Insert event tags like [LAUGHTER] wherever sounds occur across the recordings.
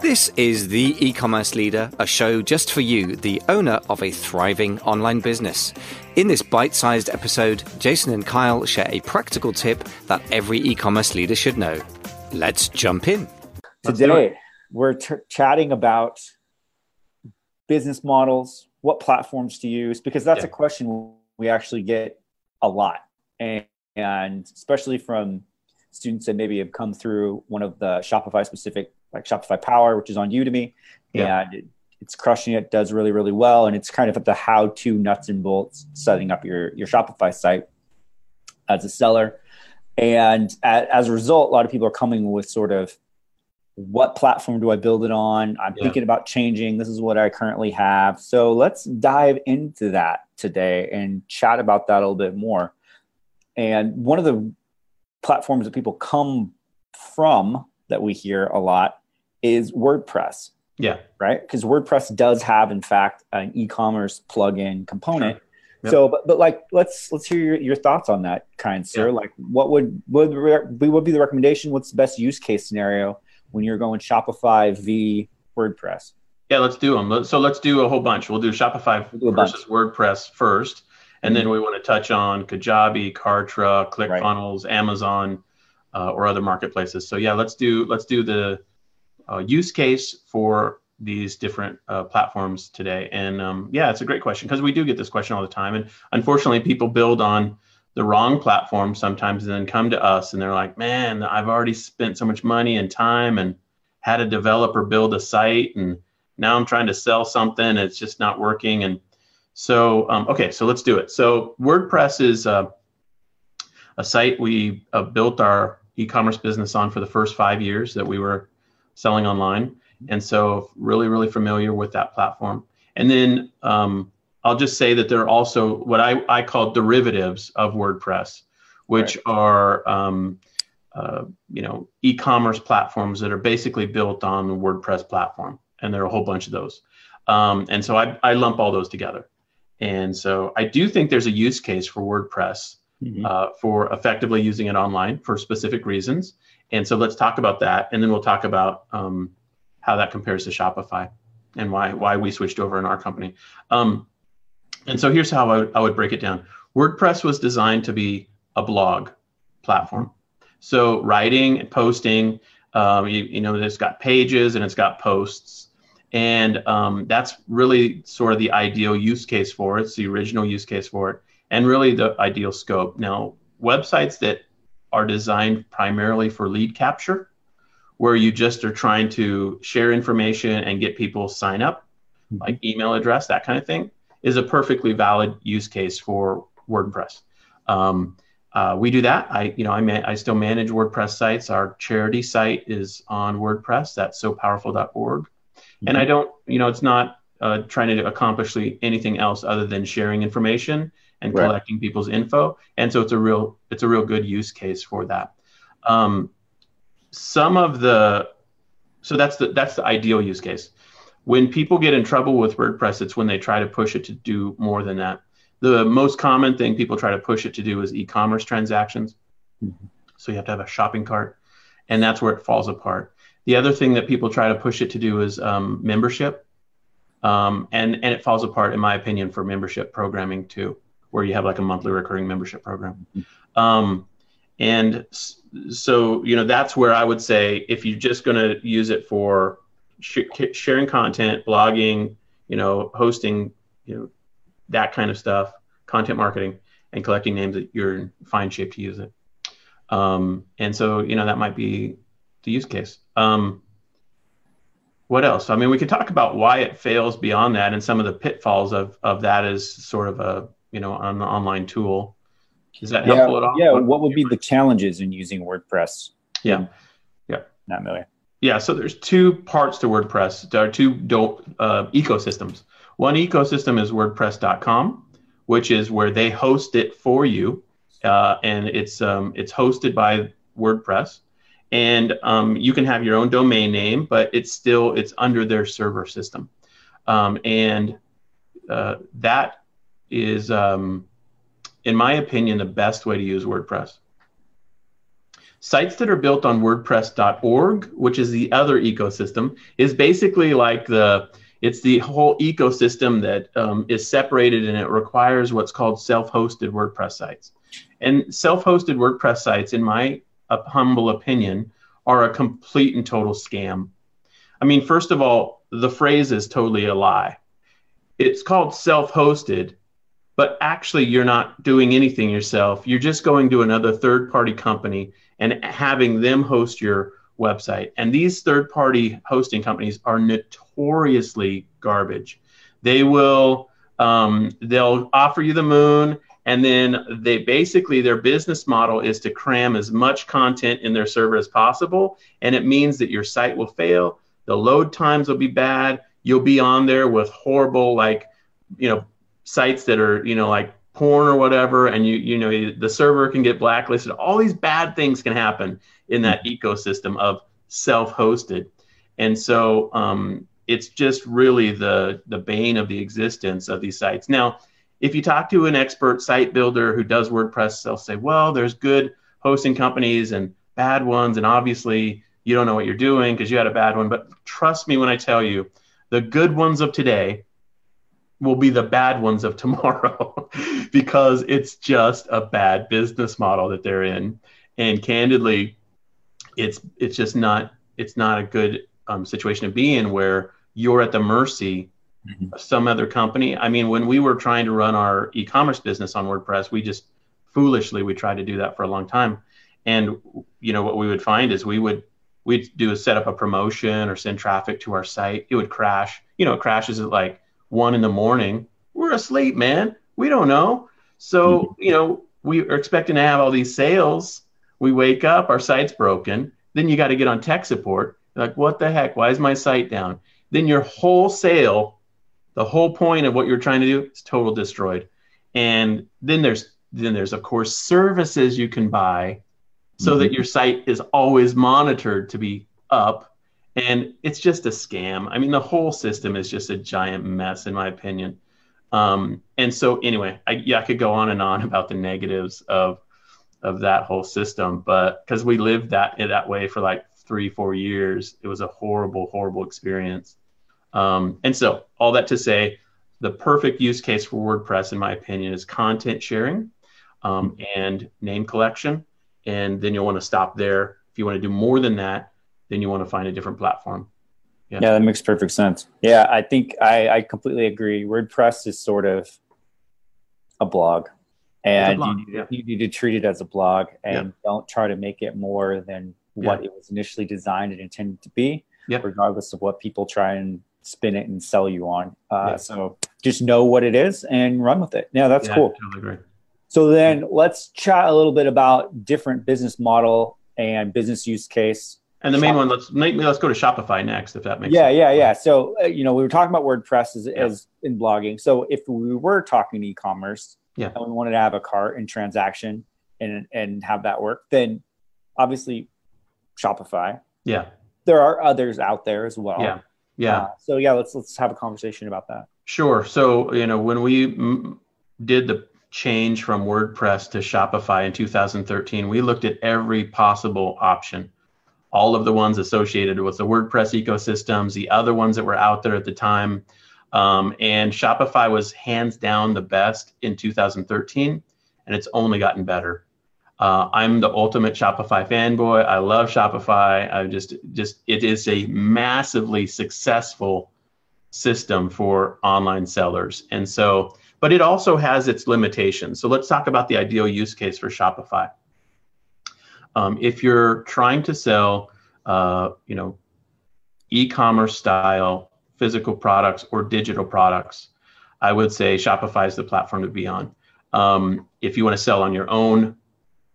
This is The E Commerce Leader, a show just for you, the owner of a thriving online business. In this bite sized episode, Jason and Kyle share a practical tip that every e commerce leader should know. Let's jump in. Today, we're t- chatting about business models, what platforms to use, because that's yeah. a question we actually get a lot. And, and especially from students that maybe have come through one of the Shopify specific like Shopify Power, which is on Udemy, yeah. and it, it's crushing it. Does really really well, and it's kind of the how-to nuts and bolts setting up your your Shopify site as a seller. And as a result, a lot of people are coming with sort of what platform do I build it on? I'm yeah. thinking about changing. This is what I currently have. So let's dive into that today and chat about that a little bit more. And one of the platforms that people come from that we hear a lot is WordPress. Yeah. Right. Because WordPress does have, in fact, an e-commerce plugin component. Sure. Yep. So, but, but like, let's let's hear your, your thoughts on that, kind sir. Yeah. Like, what would would we would be the recommendation? What's the best use case scenario when you're going Shopify v WordPress? Yeah, let's do them. So let's do a whole bunch. We'll do Shopify we'll do versus bunch. WordPress first, and mm-hmm. then we want to touch on Kajabi, Kartra, ClickFunnels, right. Amazon, uh, or other marketplaces. So yeah, let's do let's do the uh, use case for these different uh, platforms today? And um, yeah, it's a great question because we do get this question all the time. And unfortunately, people build on the wrong platform sometimes and then come to us and they're like, man, I've already spent so much money and time and had a developer build a site and now I'm trying to sell something. It's just not working. And so, um, okay, so let's do it. So WordPress is uh, a site we uh, built our e-commerce business on for the first five years that we were selling online. And so, really, really familiar with that platform. And then um, I'll just say that there are also what I, I call derivatives of WordPress, which right. are um, uh, you know e-commerce platforms that are basically built on the WordPress platform, and there are a whole bunch of those. Um, and so I, I lump all those together. And so I do think there's a use case for WordPress mm-hmm. uh, for effectively using it online for specific reasons. And so let's talk about that, and then we'll talk about um, how that compares to Shopify and why why we switched over in our company. Um, and so here's how I would, I would break it down. WordPress was designed to be a blog platform. So writing and posting, um, you, you, know, it's got pages and it's got posts. And um, that's really sort of the ideal use case for it. It's the original use case for it, and really the ideal scope. Now, websites that are designed primarily for lead capture, where you just are trying to share information and get people sign up, mm-hmm. like email address, that kind of thing, is a perfectly valid use case for WordPress. Um, uh, we do that. I, you know, I, man, I still manage WordPress sites. Our charity site is on WordPress. That's sopowerful.org. Mm-hmm. And I don't, you know, it's not uh, trying to accomplish anything else other than sharing information and right. collecting people's info. And so it's a real it's a real good use case for that. Um, some of the so that's the that's the ideal use case. When people get in trouble with WordPress, it's when they try to push it to do more than that. The most common thing people try to push it to do is e-commerce transactions. Mm-hmm. So you have to have a shopping cart, and that's where it falls apart. The other thing that people try to push it to do is um, membership, um, and and it falls apart, in my opinion, for membership programming too where you have like a monthly recurring membership program. Um, and so, you know, that's where I would say if you're just going to use it for sh- sharing content, blogging, you know, hosting, you know, that kind of stuff, content marketing, and collecting names, that you're in fine shape to use it. Um, and so, you know, that might be the use case. Um, what else? I mean, we could talk about why it fails beyond that and some of the pitfalls of, of that as sort of a you know, on the online tool. Is that yeah, helpful at all? Yeah. What would be the challenges in using WordPress? Yeah. Yeah. Not million. Yeah. So there's two parts to WordPress. There are two dope uh, ecosystems. One ecosystem is WordPress.com, which is where they host it for you, uh, and it's um, it's hosted by WordPress, and um, you can have your own domain name, but it's still it's under their server system, um, and uh, that is, um, in my opinion, the best way to use WordPress. sites that are built on WordPress.org, which is the other ecosystem, is basically like the it's the whole ecosystem that um, is separated and it requires what's called self-hosted WordPress sites. And self-hosted WordPress sites, in my uh, humble opinion, are a complete and total scam. I mean, first of all, the phrase is totally a lie. It's called self-hosted, but actually you're not doing anything yourself. You're just going to another third-party company and having them host your website. And these third party hosting companies are notoriously garbage. They will um, they'll offer you the moon and then they basically their business model is to cram as much content in their server as possible. And it means that your site will fail. The load times will be bad. You'll be on there with horrible like you know sites that are you know like porn or whatever. And you you know the server can get blacklisted. All these bad things can happen in that ecosystem of self-hosted. And so um, it's just really the the bane of the existence of these sites. Now if you talk to an expert site builder who does wordpress they'll say well there's good hosting companies and bad ones and obviously you don't know what you're doing because you had a bad one. But trust me when i tell you the good ones of today will be the bad ones of [LAUGHS] tomorrow [LAUGHS] because it's just a bad business model that they're in. And candidly it's it's just not it's not a good um, situation to be in where you're at the mercy mm-hmm. some other company i mean when we were trying to run our e-commerce business on wordpress we just foolishly we tried to do that for a long time and you know what we would find is we would we'd do a set up a promotion or send traffic to our site it would crash you know it crashes at like one in the morning, we're asleep, man. We don't know. So, mm-hmm. you know, we are expecting to have all these sales. We wake up, our site's broken. Then you got to get on tech support. like, what the heck? Why is my site down? Then your whole sale, the whole point of what you're trying to do is total destroyed. And then there's then there's of course services you can buy so mm-hmm. that your site is always monitored to be up and it's just a scam. I mean, the whole system is just a giant mess, in my opinion. Um, and so, anyway, I, yeah, I could go on and on [LAUGHS] about the negatives of of that whole system, but because we lived that that way for like three, four years, it was a horrible, horrible experience. Um, and so, all that to say, the perfect use case for WordPress, in my opinion, is content sharing um, and name collection. And then you'll want to stop there. If you want to do more than that, then you want to find a different platform. Yeah. yeah, that makes perfect sense. Yeah, I think I, I completely agree. WordPress is sort of a blog, and a blog, you, need, yeah. you, need, to treat it as a blog and yeah. don't try to make it more than what it was initially designed and intended to be, regardless of what people try and spin it and sell you on. Uh, so just know what it is and run with it. Yeah, that's cool. Totally so then let's chat a little bit about different business model and business use case and the main one, let's let's go to Shopify next, if that makes yeah, sense. Yeah, yeah, yeah. So uh, you know, we were talking about WordPress as, yeah. as in blogging. So if we were talking e-commerce, yeah, and we wanted to have a cart and transaction and and have that work, then obviously Shopify. Yeah. There are others out there as well. Yeah. Yeah. Uh, so yeah, let's let's have a conversation about that. Sure. So you know, when we m- did the change from WordPress to Shopify in 2013, we looked at every possible option all of the ones associated with the WordPress ecosystems, the other ones that were out there at the time. Um, and Shopify was hands down the best in 2013, and it's only gotten better. Uh, I'm the ultimate Shopify fanboy. I love Shopify. I just, just it is a massively successful system for online sellers, and so, but it also has its limitations. So let's talk about the ideal use case for Shopify. Um, if you're trying to sell, uh, you know, e-commerce style physical products or digital products, I would say Shopify is the platform to be on. Um, if you want to sell on your own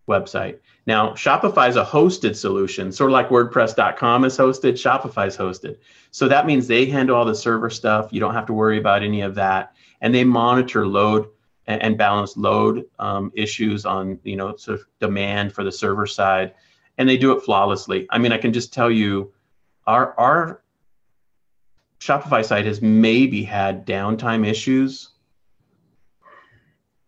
website. Now, Shopify is a hosted solution, sort of like WordPress.com is hosted, Shopify is hosted. So that means they handle all the server stuff. You don't have to worry about any of that. And they monitor load and, balance load um, issues on you know sort of demand for the server side, and they do it flawlessly. I mean, I can just tell you, our our Shopify site has maybe had downtime issues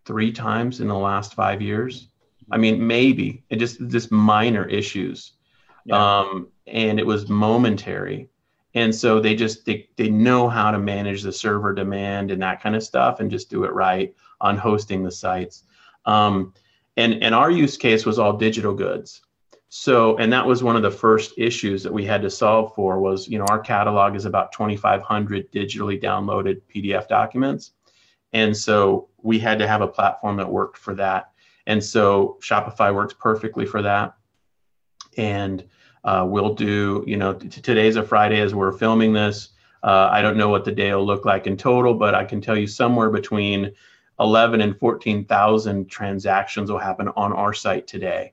three times in the last five years. I mean, maybe it just just minor issues, yeah. um, and it was momentary. And so they just they, they know how to manage the server demand and that kind of stuff, and just do it right on hosting the sites. Um, and and our use case was all digital goods. So, and that was one of the first issues that we had to solve for was, you know, our catalog is about 2,500 digitally downloaded PDF documents. And so we had to have a platform that worked for that. And so Shopify works perfectly for that. And uh, we'll do, you know, t- today's a Friday as we're filming this. Uh, I don't know what the day will look like in total, but I can tell you somewhere between 11 and 14,000 transactions will happen on our site today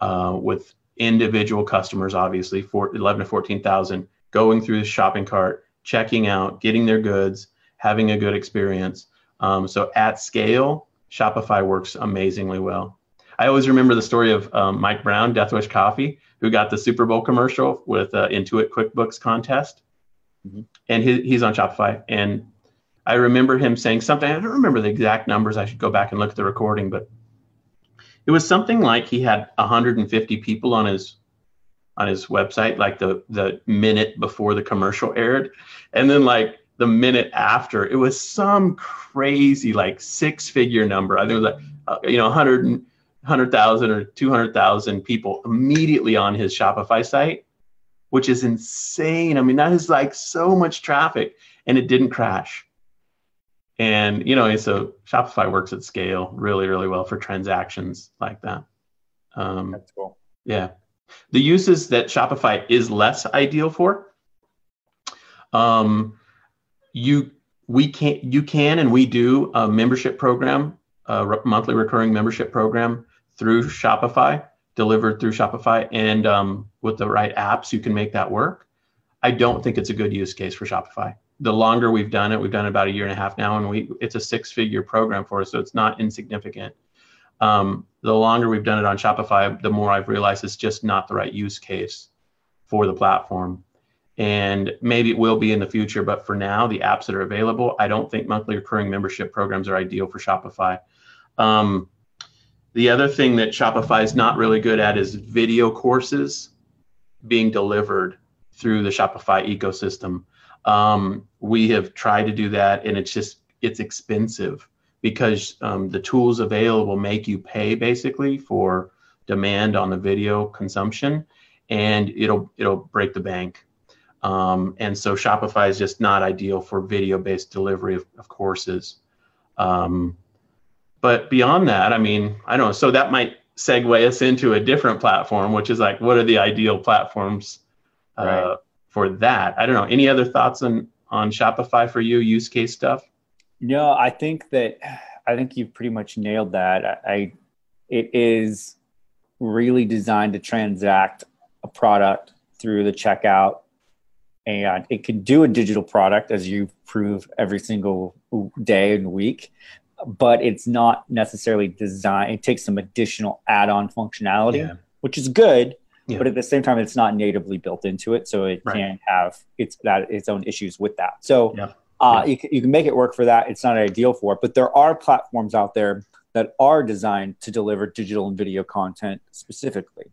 uh, with individual customers, obviously, for 11 to 14,000 going through the shopping cart, checking out, getting their goods, having a good experience. Um, so at scale, Shopify works amazingly well. I always remember the story of um, Mike Brown, Death Wish Coffee, who got the Super Bowl commercial with uh, Intuit QuickBooks contest, mm-hmm. and he, he's on Shopify. And I remember him saying something. I don't remember the exact numbers. I should go back and look at the recording, but it was something like he had 150 people on his on his website, like the the minute before the commercial aired, and then like the minute after, it was some crazy like six figure number. I think it was like uh, you know 100 100,000 or 200,000 people immediately on his Shopify site, which is insane. I mean, that is like so much traffic, and it didn't crash. And you know, so Shopify works at scale really, really well for transactions like that. Um, That's cool. Yeah, the uses that Shopify is less ideal for. Um, you we can you can and we do a membership program, a monthly recurring membership program through Shopify, delivered through Shopify, and um, with the right apps, you can make that work. I don't think it's a good use case for Shopify the longer we've done it, we've done it about a year and a half now, and we it's a six figure program for us, so it's not insignificant. Um, the longer we've done it on Shopify, the more I've realized it's just not the right use case for the platform. And maybe it will be in the future, but for now, the apps that are available, I don't think monthly recurring membership programs are ideal for Shopify. Um, the other thing that Shopify is not really good at is video courses being delivered through the Shopify ecosystem. Um, we have tried to do that, and it's just it's expensive because um, the tools available make you pay basically for demand on the video consumption, and it'll it'll break the bank. Um, and so Shopify is just not ideal for video-based delivery of, of courses. Um, but beyond that, I mean, I don't know. So that might segue us into a different platform, which is like, what are the ideal platforms uh, right for that. I don't know. Any other thoughts on on Shopify for you? Use case stuff? No, I think that I think you've pretty much nailed that. I, I it is really designed to transact a product through the checkout and it can do a digital product as you prove every single day and week but it's not necessarily designed it takes some additional add-on functionality yeah. which is good yeah. but at the same time it's not natively built into it so it right. can have its that its own issues with that so yeah. Uh. You, you can make it work for that it's not ideal for it but there are platforms out there that are designed to deliver digital and video content specifically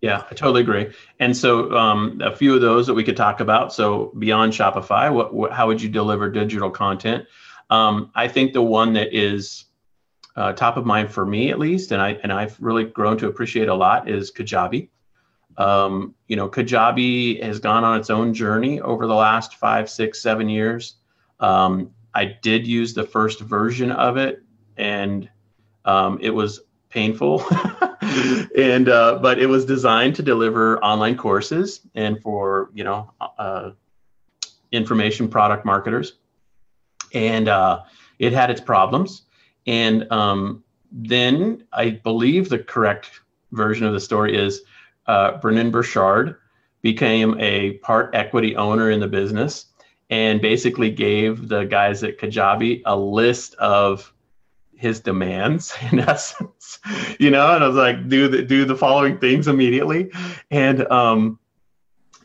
yeah, I totally agree. And so, um, a few of those that we could talk about. So, beyond Shopify, what, what how would you deliver digital content? Um, I think the one that is uh, top of mind for me at least, and I and I've really grown to appreciate a lot is Kajabi. Um, you know, Kajabi has gone on its own journey over the last five, six, seven years. Um, I did use the first version of it, and um, it was painful. [LAUGHS] [LAUGHS] and uh, but it was designed to deliver online courses and for you know uh, information product marketers, and uh, it had its problems. And um, then I believe the correct version of the story is uh, Brendon Burchard became a part equity owner in the business and basically gave the guys at Kajabi a list of his demands [LAUGHS] in essence, you know, and I was like, do the do the following things immediately. And um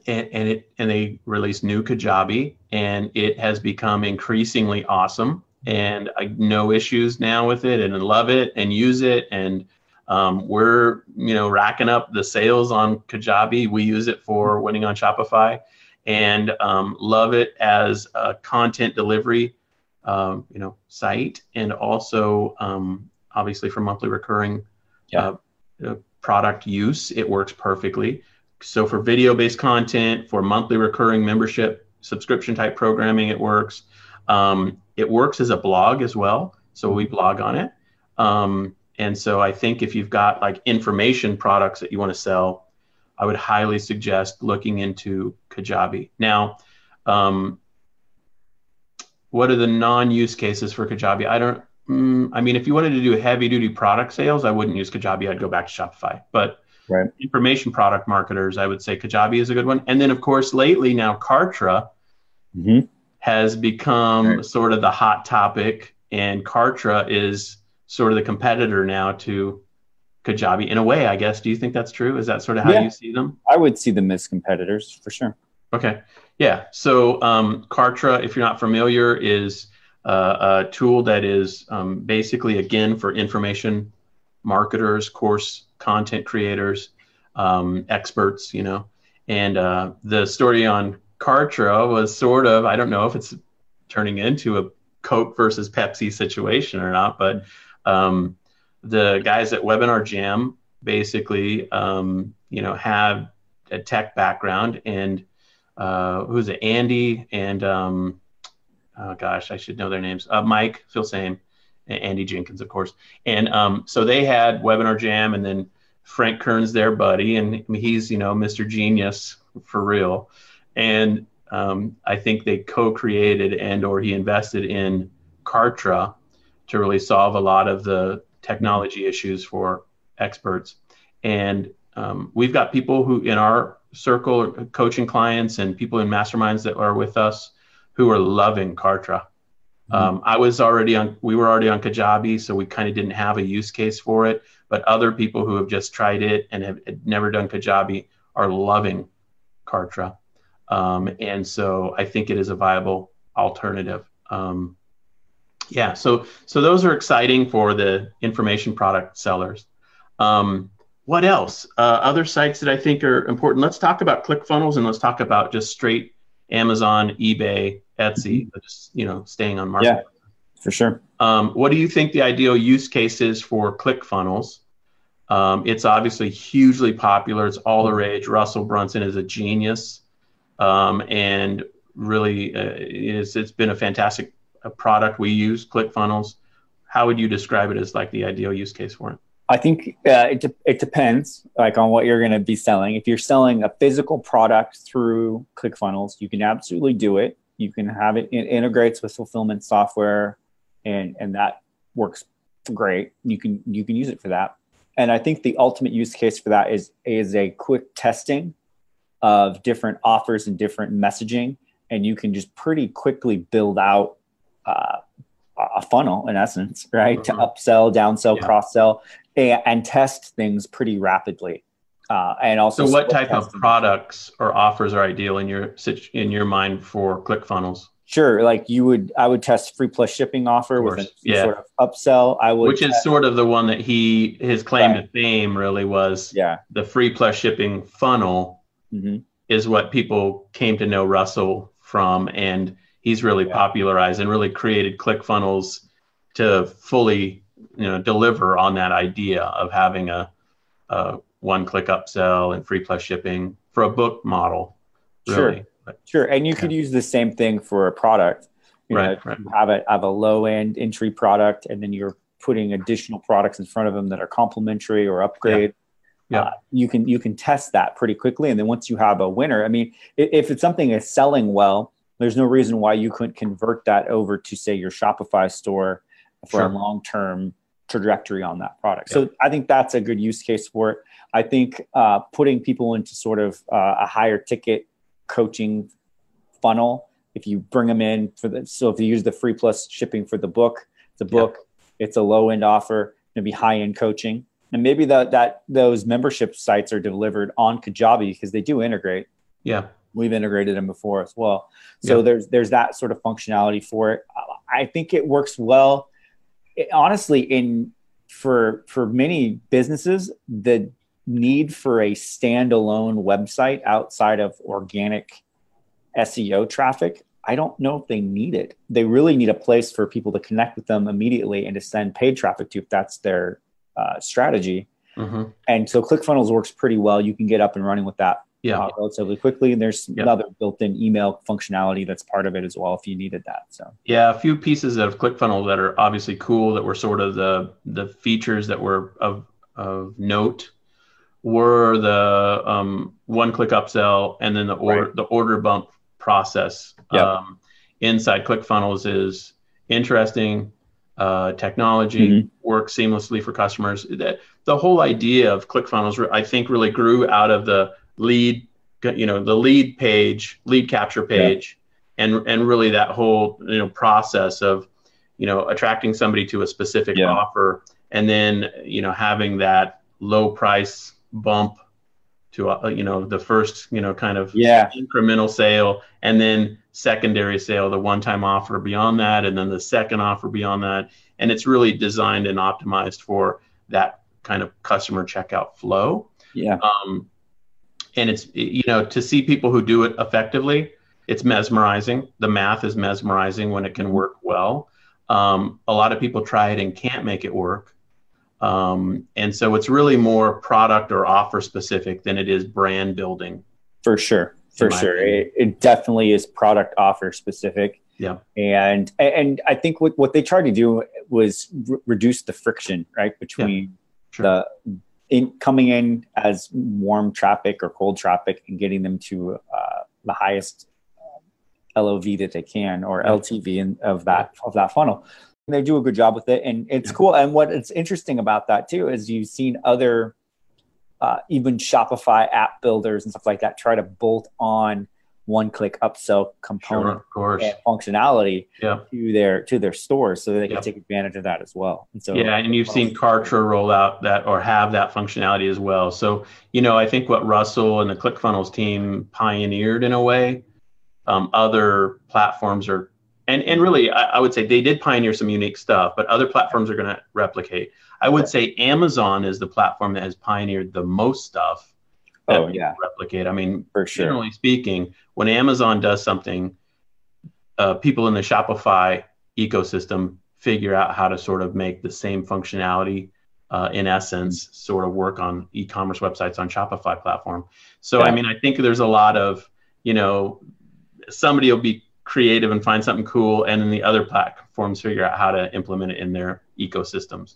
and, and it and they released new Kajabi and it has become increasingly awesome and I no issues now with it and I love it and use it and um, we're you know racking up the sales on Kajabi. We use it for winning on Shopify and um, love it as a content delivery um, you know site and also um, obviously for monthly recurring yeah. uh, product use it works perfectly. So for video based content for monthly recurring membership subscription type programming it works. Um, it works as a blog as well so we blog on it. Um, and so i think if you've got like information products that you want to sell i would highly suggest looking into kajabi. Now um, what are the non-use cases for Kajabi? I don't. Mm, I mean, if you wanted to do heavy-duty product sales, I wouldn't use Kajabi. I'd go back to Shopify. But right. information product marketers, I would say Kajabi is a good one. And then, of course, lately now Kartra mm-hmm. has become right. sort of the hot topic, and Kartra is sort of the competitor now to Kajabi in a way. I guess. Do you think that's true? Is that sort of how yeah. you see them? I would see them as competitors for sure. Okay. Yeah. So um, Kartra, if you're not familiar, is uh, a tool that is um, basically again for information marketers, course content creators, um, experts. You know, and uh, the story on Kartra was sort of I don't know if it's turning into a Coke versus Pepsi situation or not, but um, the guys at Webinar Jam basically um, you know have a tech background and uh, who's it? Andy and um, oh gosh, I should know their names. Uh, Mike, Filsaime, and Andy Jenkins, of course. And um, so they had Webinar Jam, and then Frank Kern's their buddy, and he's you know Mr. Genius for real. And um, I think they co-created and or he invested in Kartra to really solve a lot of the technology issues for experts. And um, we've got people who in our circle coaching clients and people in masterminds that are with us who are loving Kartra. Mm-hmm. Um, I was already on, we were already on Kajabi, so we kind of didn't have a use case for it. But other people who have just tried it and have never done Kajabi are loving Kartra. Um, and so I think it is a viable alternative. Um, yeah, so so those are exciting for the information product sellers. Um, what else? Uh, other sites that I think are important. Let's talk about ClickFunnels and let's talk about just straight Amazon, eBay, Etsy. Just you know, staying on market. Yeah, for sure. Um, what do you think the ideal use case is for ClickFunnels? Um, it's obviously hugely popular. It's all the rage. Russell Brunson is a genius, um, and really, uh, it's, it's been a fantastic uh, product. We use ClickFunnels. How would you describe it as like the ideal use case for it? I think uh, it, de- it depends like on what you're going to be selling. If you're selling a physical product through ClickFunnels, you can absolutely do it. You can have it, it integrates with fulfillment software and, and that works great. You can, you can use it for that. And I think the ultimate use case for that is, is a quick testing of different offers and different messaging. And you can just pretty quickly build out uh, a funnel in essence, right? Mm-hmm. To upsell, downsell, yeah. cross sell, and, and, test things pretty rapidly. Uh, and also, so what type of products or offers are ideal in your in your mind for ClickFunnels? Sure, like you would, I would test free plus shipping offer with a yeah. sort of upsell. I would, which is test, sort of the one that he his claim right. to fame really was. Yeah, the free plus shipping funnel mm-hmm. is what people came to know Russell from, and he's really yeah. popularized and really created ClickFunnels to fully you know deliver on that idea of having a, a one click upsell and free plus shipping for a book model really. sure but, sure and you yeah. could use the same thing for a product you right, know, right. You have a have a low end entry product and then you're putting additional products in front of them that are complementary or upgrade yeah. Uh, you can you can test that pretty quickly and then once you have a winner i mean if it's something is selling well there's no reason why you couldn't convert that over to say your Shopify store for sure. a long-term trajectory on that product. Yeah. So I think that's a good use case for it. I think uh, putting people into sort of uh, a higher ticket coaching funnel. If you bring them in for the, so if you use the free plus shipping for the book, the book, yeah. it's a low end offer, maybe high end coaching, and maybe that that those membership sites are delivered on Kajabi because they do integrate. Yeah, we've integrated them before as well. So yeah. there's there's that sort of functionality for it. I think it works well. It, honestly, in for for many businesses, the need for a standalone website outside of organic SEO traffic, I don't know if they need it. They really need a place for people to connect with them immediately and to send paid traffic to if that's their uh, strategy. Mm-hmm. And so ClickFunnels works pretty well. You can get up and running with that yeah. Uh, relatively quickly. And there's yep. another built-in email functionality that's part of it as well if you needed that. So yeah, a few pieces of ClickFunnels that are obviously cool that were sort of the the features that were of of note were the um, one-click upsell and then the order right. the order bump process yep. um, inside ClickFunnels is interesting. Uh, technology mm-hmm. works seamlessly for customers. That the whole idea of ClickFunnels, I think, really grew out of the lead, you know, the lead page, lead capture page, yeah. and and really that whole you know process of you know attracting somebody to a specific yeah. offer, and then you know having that low price bump to uh, you know the first you know kind of yeah. incremental sale and then secondary sale the one time offer beyond that and then the second offer beyond that and it's really designed and optimized for that kind of customer checkout flow yeah um, and it's you know to see people who do it effectively it's mesmerizing. The math is mesmerizing when it can work well. Um, a lot of people try it and can't make it work. Um, and so it's really more product or offer specific than it is brand building. For sure. For sure. it, it, definitely is product offer specific. Yeah. And and i think what, what they tried to do was r- reduce the friction right between yeah. sure. the in coming in as warm traffic or cold traffic and getting them to uh, the highest um, LOV that they can or LTV in, of that of that funnel. And they do a good job with it, and it's yeah. cool. And what it's interesting about that too is you've seen other, uh, even Shopify app builders and stuff like that try to bolt on one click upsell component sure, and functionality yeah. to their to their stores so they can take advantage of that as well. And so yeah, and you've seen Kartra roll out that or have that functionality as well. So you know, I think what Russell and the ClickFunnels team pioneered in a way, um, other platforms are and and really I, I, would say they did pioneer some unique stuff, but other platforms are going to replicate. I would say Amazon is the platform that has pioneered the most stuff oh yeah. replicate. I mean for sure. generally speaking when amazon does something uh, people in the shopify ecosystem figure out how to sort of make the same functionality uh, in essence sort of work on e-commerce websites on shopify platform. So yeah. i mean i think there's a lot of you know somebody will be creative and find something cool and then the other platforms figure out how to implement it in their ecosystems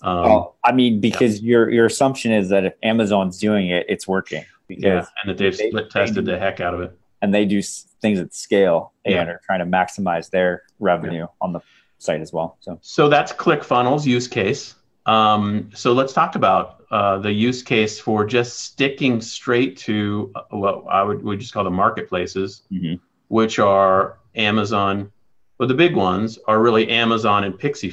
um, I mean, because yeah. your your assumption is that if Amazon's doing it, it's working. Because yeah, and that they've they, split tested they, the heck out of it, and they do things at scale and yeah. are trying to maximize their revenue yeah. on the site as well. So, so that's ClickFunnels use case. Um, so let's talk about uh, the use case for just sticking straight to uh, what I would would just call the marketplaces, mm-hmm. which are Amazon. Well, the big ones are really Amazon and Pixie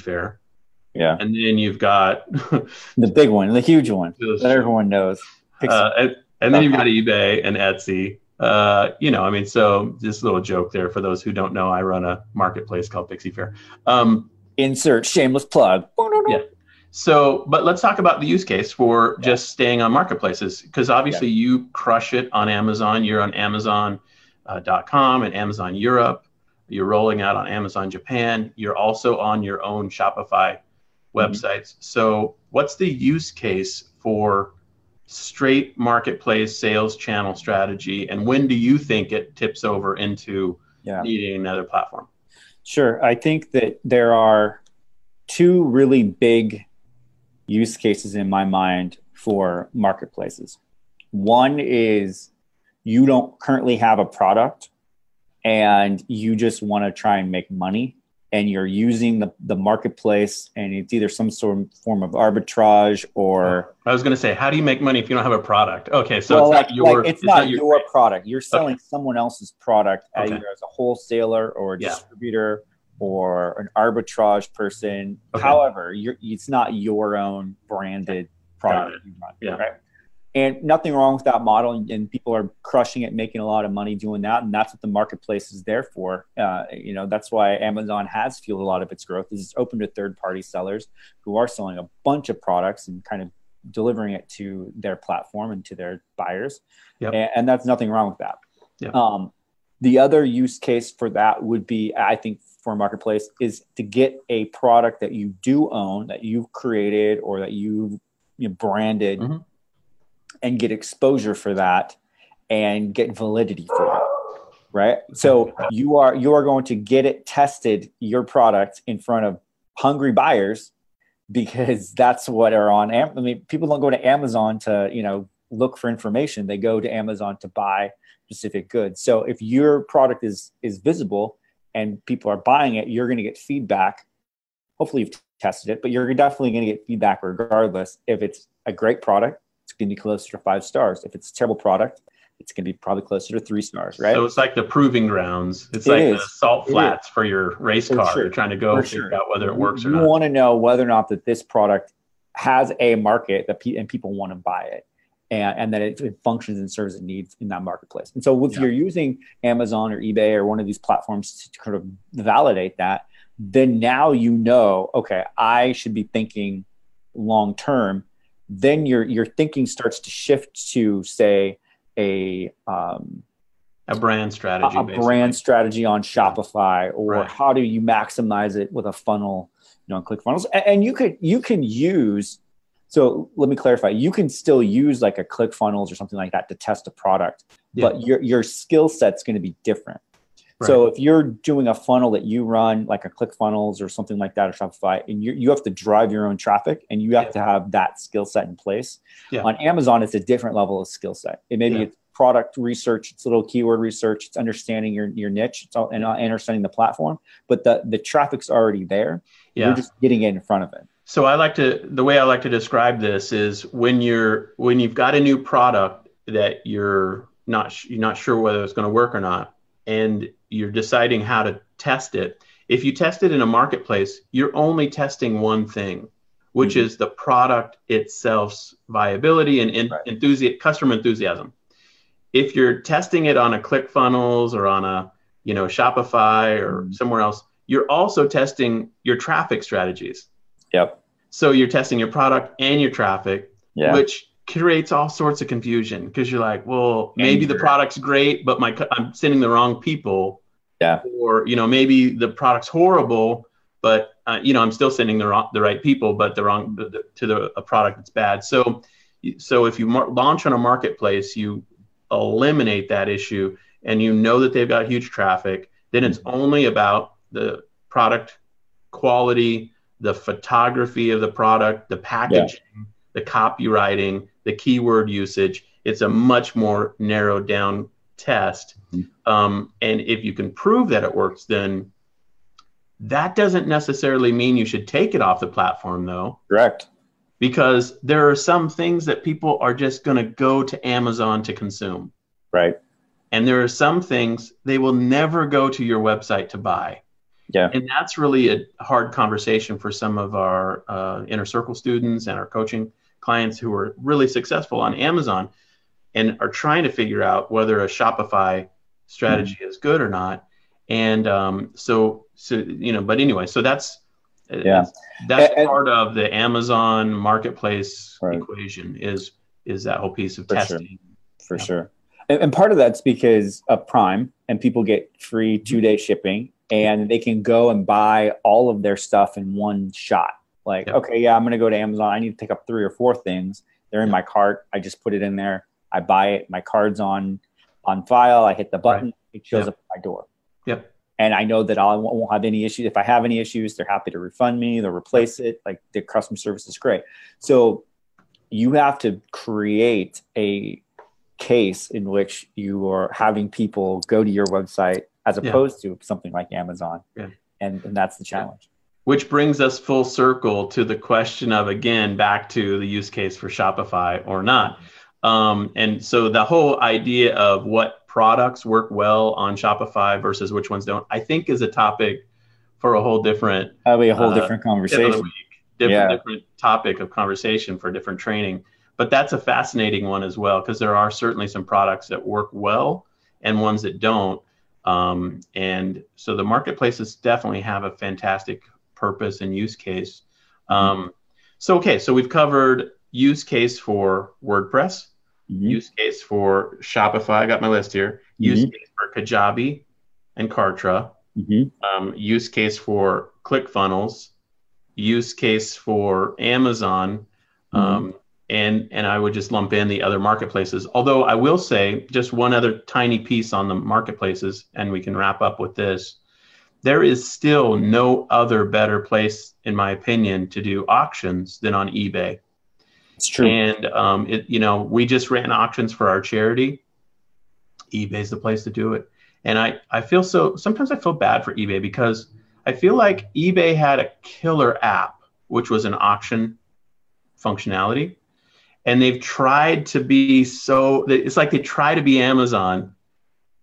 yeah. And then you've got the big one, the huge one that everyone knows. Uh, and, and, then you've got [LAUGHS] eBay and Etsy. Uh, you know, I mean, so just a little joke there for those who don't know. I run a marketplace called Pixie Faire. Um, Insert shameless plug. Yeah. So, but let's talk about the use case for yeah. just staying on marketplaces because obviously yeah. you crush it on Amazon. You're on Amazon.com uh, and Amazon Europe. You're rolling out on Amazon Japan. You're also on your own Shopify. Websites. Mm-hmm. So, what's the use case for straight marketplace sales channel strategy, and when do you think it tips over into yeah. needing another platform? Sure, I think that there are two really big use cases in my mind for marketplaces. One is you don't currently have a product and you just want to try and make money and you're using the, the marketplace and it's either some sort of form of arbitrage or I was going to say, how do you make money if you don't have a product? Okay. So well, it's like, not your, like it's, it's, not, not your, your, product. You're selling okay. someone else's product okay. either as a wholesaler or a yeah. distributor or an arbitrage person. Okay. However, it's not your own branded product. Yeah. Right? And nothing wrong with that model and, people are crushing it making a lot of money doing that and that's what the marketplace is there for uh, you know that's why amazon has fueled a lot of its growth is it's open to third party sellers who are selling a bunch of products and kind of delivering it to their platform and to their buyers yep. and, and, that's nothing wrong with that yep. um, the other use case for that would be i think for a marketplace is to get a product that you do own that you've created or that you, you know, branded mm-hmm and get exposure for that and get validity for it right? So you are you are going to get it tested your product in front of hungry buyers because [LAUGHS] that's what are on i mean people don't go to amazon to you know look for information. They go to amazon to buy specific goods. So if your product is is visible and people are buying it you're going to get feedback. Hopefully you've tested it but you're definitely going to get feedback regardless if it's a great product going to be closer to five stars. If it's a terrible product, it's going to be probably closer to three stars, right? So it's like the proving grounds. It's it like is. the salt flats for your race car. Sure. You're trying to go for figure sure. out whether it works you, or not. You want to know whether or not that this product has a market that pe- and people want to buy it. And, and that it, it, functions and serves a need in that marketplace. And so if yeah. you're using Amazon or eBay or one of these platforms to kind of validate that, then now you know, okay, I should be thinking long term then your your thinking starts to shift to say a um, a brand strategy a, a brand strategy on shopify or right. how do you maximize it with a funnel you know on clickfunnels and, and you could you can use so let me clarify you can still use like a clickfunnels or something like that to test a product yeah. but your your skill set's going to be different Right. So if you're doing a funnel that you run, like a ClickFunnels or something like that, or Shopify, and you you have to drive your own traffic, and you have yeah. to have that skill set in place. Yeah. On Amazon, it's a different level of skill set. It maybe yeah. it's product research, it's a little keyword research, it's understanding your your niche, it's all, and uh, understanding the platform. But the the traffic's already there. Yeah. You're just getting it in front of it. So I like to the way I like to describe this is when you're when you've got a new product that you're not you're not sure whether it's going to work or not and you're deciding how to test it. If you test it in a marketplace, you're only testing one thing, which mm-hmm. is the product itself's viability and in, right. enthusi- customer enthusiasm. If you're testing it on a ClickFunnels or on a you know Shopify or mm-hmm. somewhere else, you're also testing your traffic strategies. Yep. So you're testing your product and your traffic, yeah. which creates all sorts of confusion because you're like, well, maybe the product's great, but my I'm sending the wrong people. Yeah. Or you know, maybe the product's horrible, but uh, you know, I'm still sending the wrong, the right people, but the wrong the, the, to the a product that's bad. So, so if you mar- launch on a marketplace, you eliminate that issue, and you know that they've got huge traffic. Then it's only about the product quality, the photography of the product, the packaging, yeah. the copywriting, the keyword usage. It's a much more narrowed down test. Mm-hmm. Um, and if you can prove that it works, then that doesn't necessarily mean you should take it off the platform, though. Correct. Because there are some things that people are just going to go to Amazon to consume. Right. And there are some things they will never go to your website to buy. Yeah. And that's really a hard conversation for some of our uh, inner circle students and our coaching clients who are really successful on Amazon and are trying to figure out whether a Shopify strategy mm-hmm. is good or not. And um, so, so you know, but anyway, so that's yeah, that's and, part of the Amazon marketplace right. equation is is that whole piece of for testing. Sure. For yeah. sure. And, and part of that's because of Prime and people get free mm-hmm. two day shipping and they can go and buy all of their stuff in one shot like, yep. okay, yeah, I'm going to go to Amazon. I need to pick up three or four things. They're in yep. my cart. I just put it in there. I buy it. My card's on on file. I hit the button. Right. It shows yep. up at my door. Yep. And I know that I won't have any issues. If I have any issues, they're happy to refund me. They'll replace it. Like the customer service is great. So you have to create a case in which you are having people go to your website as opposed yeah. to something like Amazon. Yeah. And, and that's the challenge. Which brings us full circle to the question of again back to the use case for Shopify or not. Um, and so the whole idea of what products work well on Shopify versus which ones don't, I think is a topic for a whole different. That'll a whole uh, different conversation. Week, different, yeah. different topic of conversation for different training. but that's a fascinating one as well because there are certainly some products that work well and ones that don't. Um, and so the marketplaces definitely have a fantastic purpose and use case. Um, so okay, so we've covered use case for WordPress, mm-hmm. use case for Shopify. I got my list here. Mm-hmm. Use case for Kajabi and Kartra. Mm-hmm. Um, use case for ClickFunnels. Use case for Amazon. Mm-hmm. Um, and and I would just lump in the other marketplaces. Although I will say just one other tiny piece on the marketplaces, and we can wrap up with this. There is still no other better place, in my opinion, to do auctions than on eBay. It's true. And um, it, you know, we just ran auctions for our charity. eBay's the place to do it. And I, I feel so sometimes I feel bad for eBay because I feel like eBay had a killer app, which was an auction functionality. And they've tried to be so it's like they try to be Amazon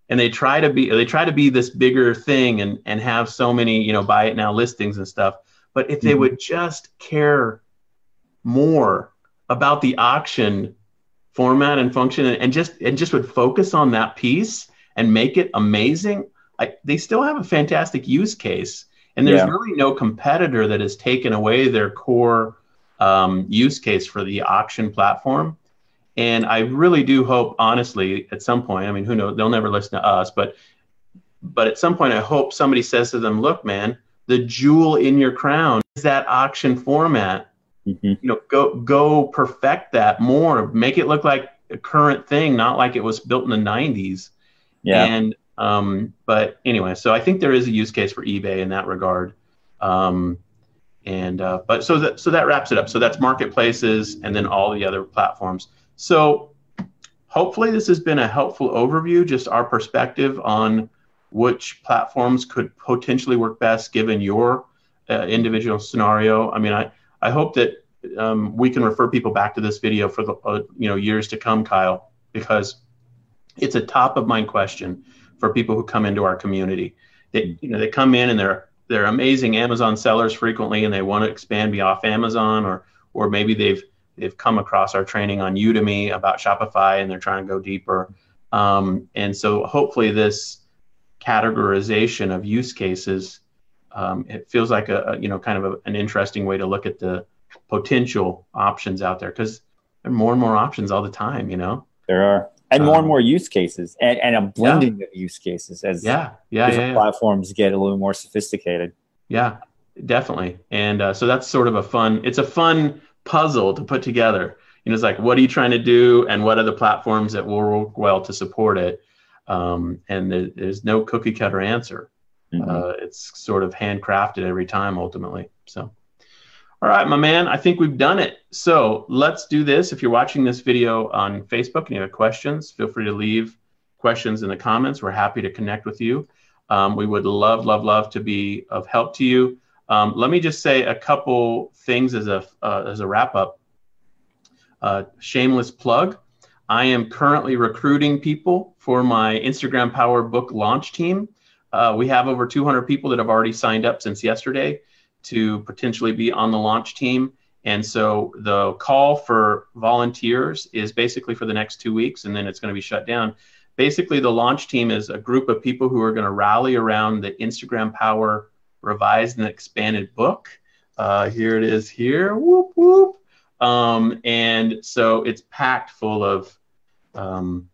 and they try to be they try to be this bigger thing and and have so many, you know, buy it now listings and stuff. But if they mm-hmm. would just care more about the auction format and function and, and just and just would focus on that piece and make it amazing, I, they still have a fantastic use case. And there's yeah. really no competitor that has taken away their core um, use case for the auction platform. And I really do hope, honestly, at some point, I mean, who knows, they'll never listen to us, but but at some point, I hope somebody says to them, look, man, the jewel in your crown is that auction format Mm-hmm. You know, go go perfect that more, make it look like a current thing, not like it was built in the '90s. Yeah. And um, but anyway, so I think there is a use case for eBay in that regard. Um, and uh, but so that so that wraps it up. So that's marketplaces and then all the other platforms. So hopefully this has been a helpful overview, just our perspective on which platforms could potentially work best given your uh, individual scenario. I mean, I I hope that um, we can refer people back to this video for the uh, you know years to come, Kyle, because it's a top of mind question for people who come into our community. They you know they come in and they're they're amazing Amazon sellers frequently, and they want to expand beyond Amazon, or or maybe they've they've come across our training on Udemy about Shopify, and they're trying to go deeper. Um, and so hopefully this categorization of use cases um, it feels like a, a, you know kind of a, an interesting way to look at the potential options out there because there are more and more options all the time you know? There are. And more um, and more use cases and, and a blending yeah. of use cases as yeah. Yeah, yeah, yeah, platforms get a little more sophisticated. Yeah definitely. And uh, so that's sort of a fun it's a fun puzzle to put together you know it's like what are you trying to do and what are the platforms that will work well to support it um, and there, there's no cookie cutter answer Mm-hmm. Uh, it's sort of handcrafted every time ultimately. So, all right, my man, I think we've done it. So let's do this. If you're watching this video on Facebook and you have questions, feel free to leave questions in the comments. We're happy to connect with you. Um, we would love, love, love to be of help to you. Um, let me just say a couple things as a uh, as a wrap up. Uh, shameless plug. I am currently recruiting people for my Instagram Power Book launch team. Uh, we have over 200 people that have already signed up since yesterday to potentially be on the launch team. And so the call for volunteers is basically for the next two weeks, and then it's going to be shut down. Basically, the launch team is a group of people who are going to rally around the Instagram Power revised and expanded book. Uh, here it is here. Whoop, whoop. Um, and so it's packed full of um,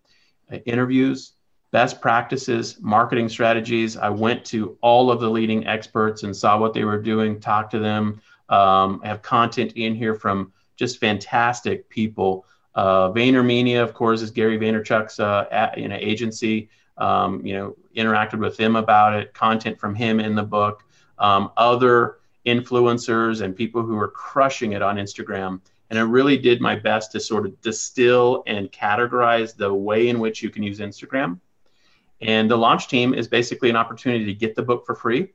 interviews, best practices, marketing strategies. I went to all of the leading experts and saw what they were doing, talked to them. Um, I have content in here from just fantastic people. Uh, VaynerMedia, of course, is Gary Vaynerchuk's uh, at, you know, agency. Um, you know, interacted with him about it. Content from him in the book. Um, other influencers and people who are crushing it on Instagram. And I really did my best to sort of distill and categorize the way in which you can use Instagram and the launch team is basically an opportunity to get the book for free.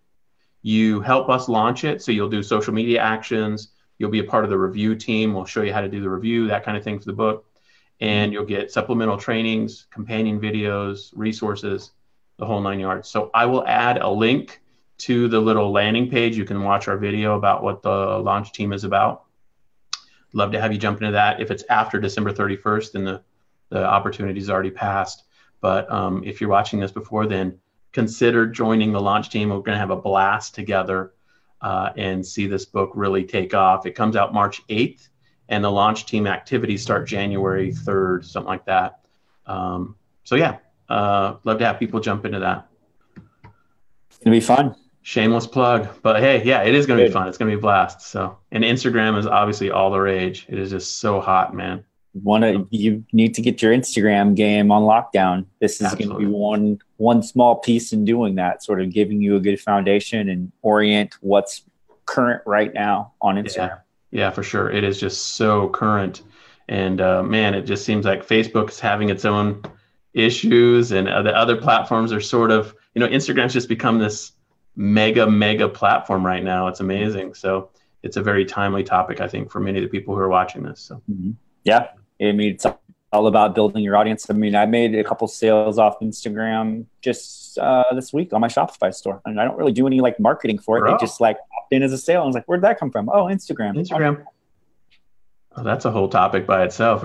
You help us launch it. So you'll do social media actions. You'll be a part of the review team. We'll show you how to do the review, that kind of thing for the book. And you'll get supplemental trainings, companion videos, resources, the whole nine yards. So I will add a link to the little landing page. You can watch our video about what the launch team is about. love to have you jump into that. If it's after December 31st, then the the opportunity's already passed. But um, if you're watching this before then, consider joining the launch team. We're going to have a blast together uh, and see this book really take off. It comes out March 8th, and the launch team activities start January 3rd, something like that. Um, so, yeah, uh, love to have people jump into that. It's going to be fun. Shameless plug, but hey, yeah, it is going to be fun. It's going to be a blast. So, and Instagram is obviously all the rage. It is just so hot, man want to you need to get your Instagram game on lockdown. This is going to be one one small piece in doing that, sort of giving you a good foundation and orient what's current right now on Instagram. Yeah, yeah for sure. It is just so current, and uh, man, it just seems like Facebook is having its own issues, and uh, the other platforms are sort of you know Instagram's just become this mega mega platform right now. It's amazing. So it's a very timely topic, I think, for many of the people who are watching this. So. Mm-hmm. Yeah, I mean, it's all about building your audience. I mean, I made a couple sales off Instagram just uh, this week on my Shopify store, and I don't really do any like marketing for it. Bro. They just like popped in as a sale. I was like, "Where'd that come from?" Oh, Instagram. Instagram. Oh, that's a whole topic by itself.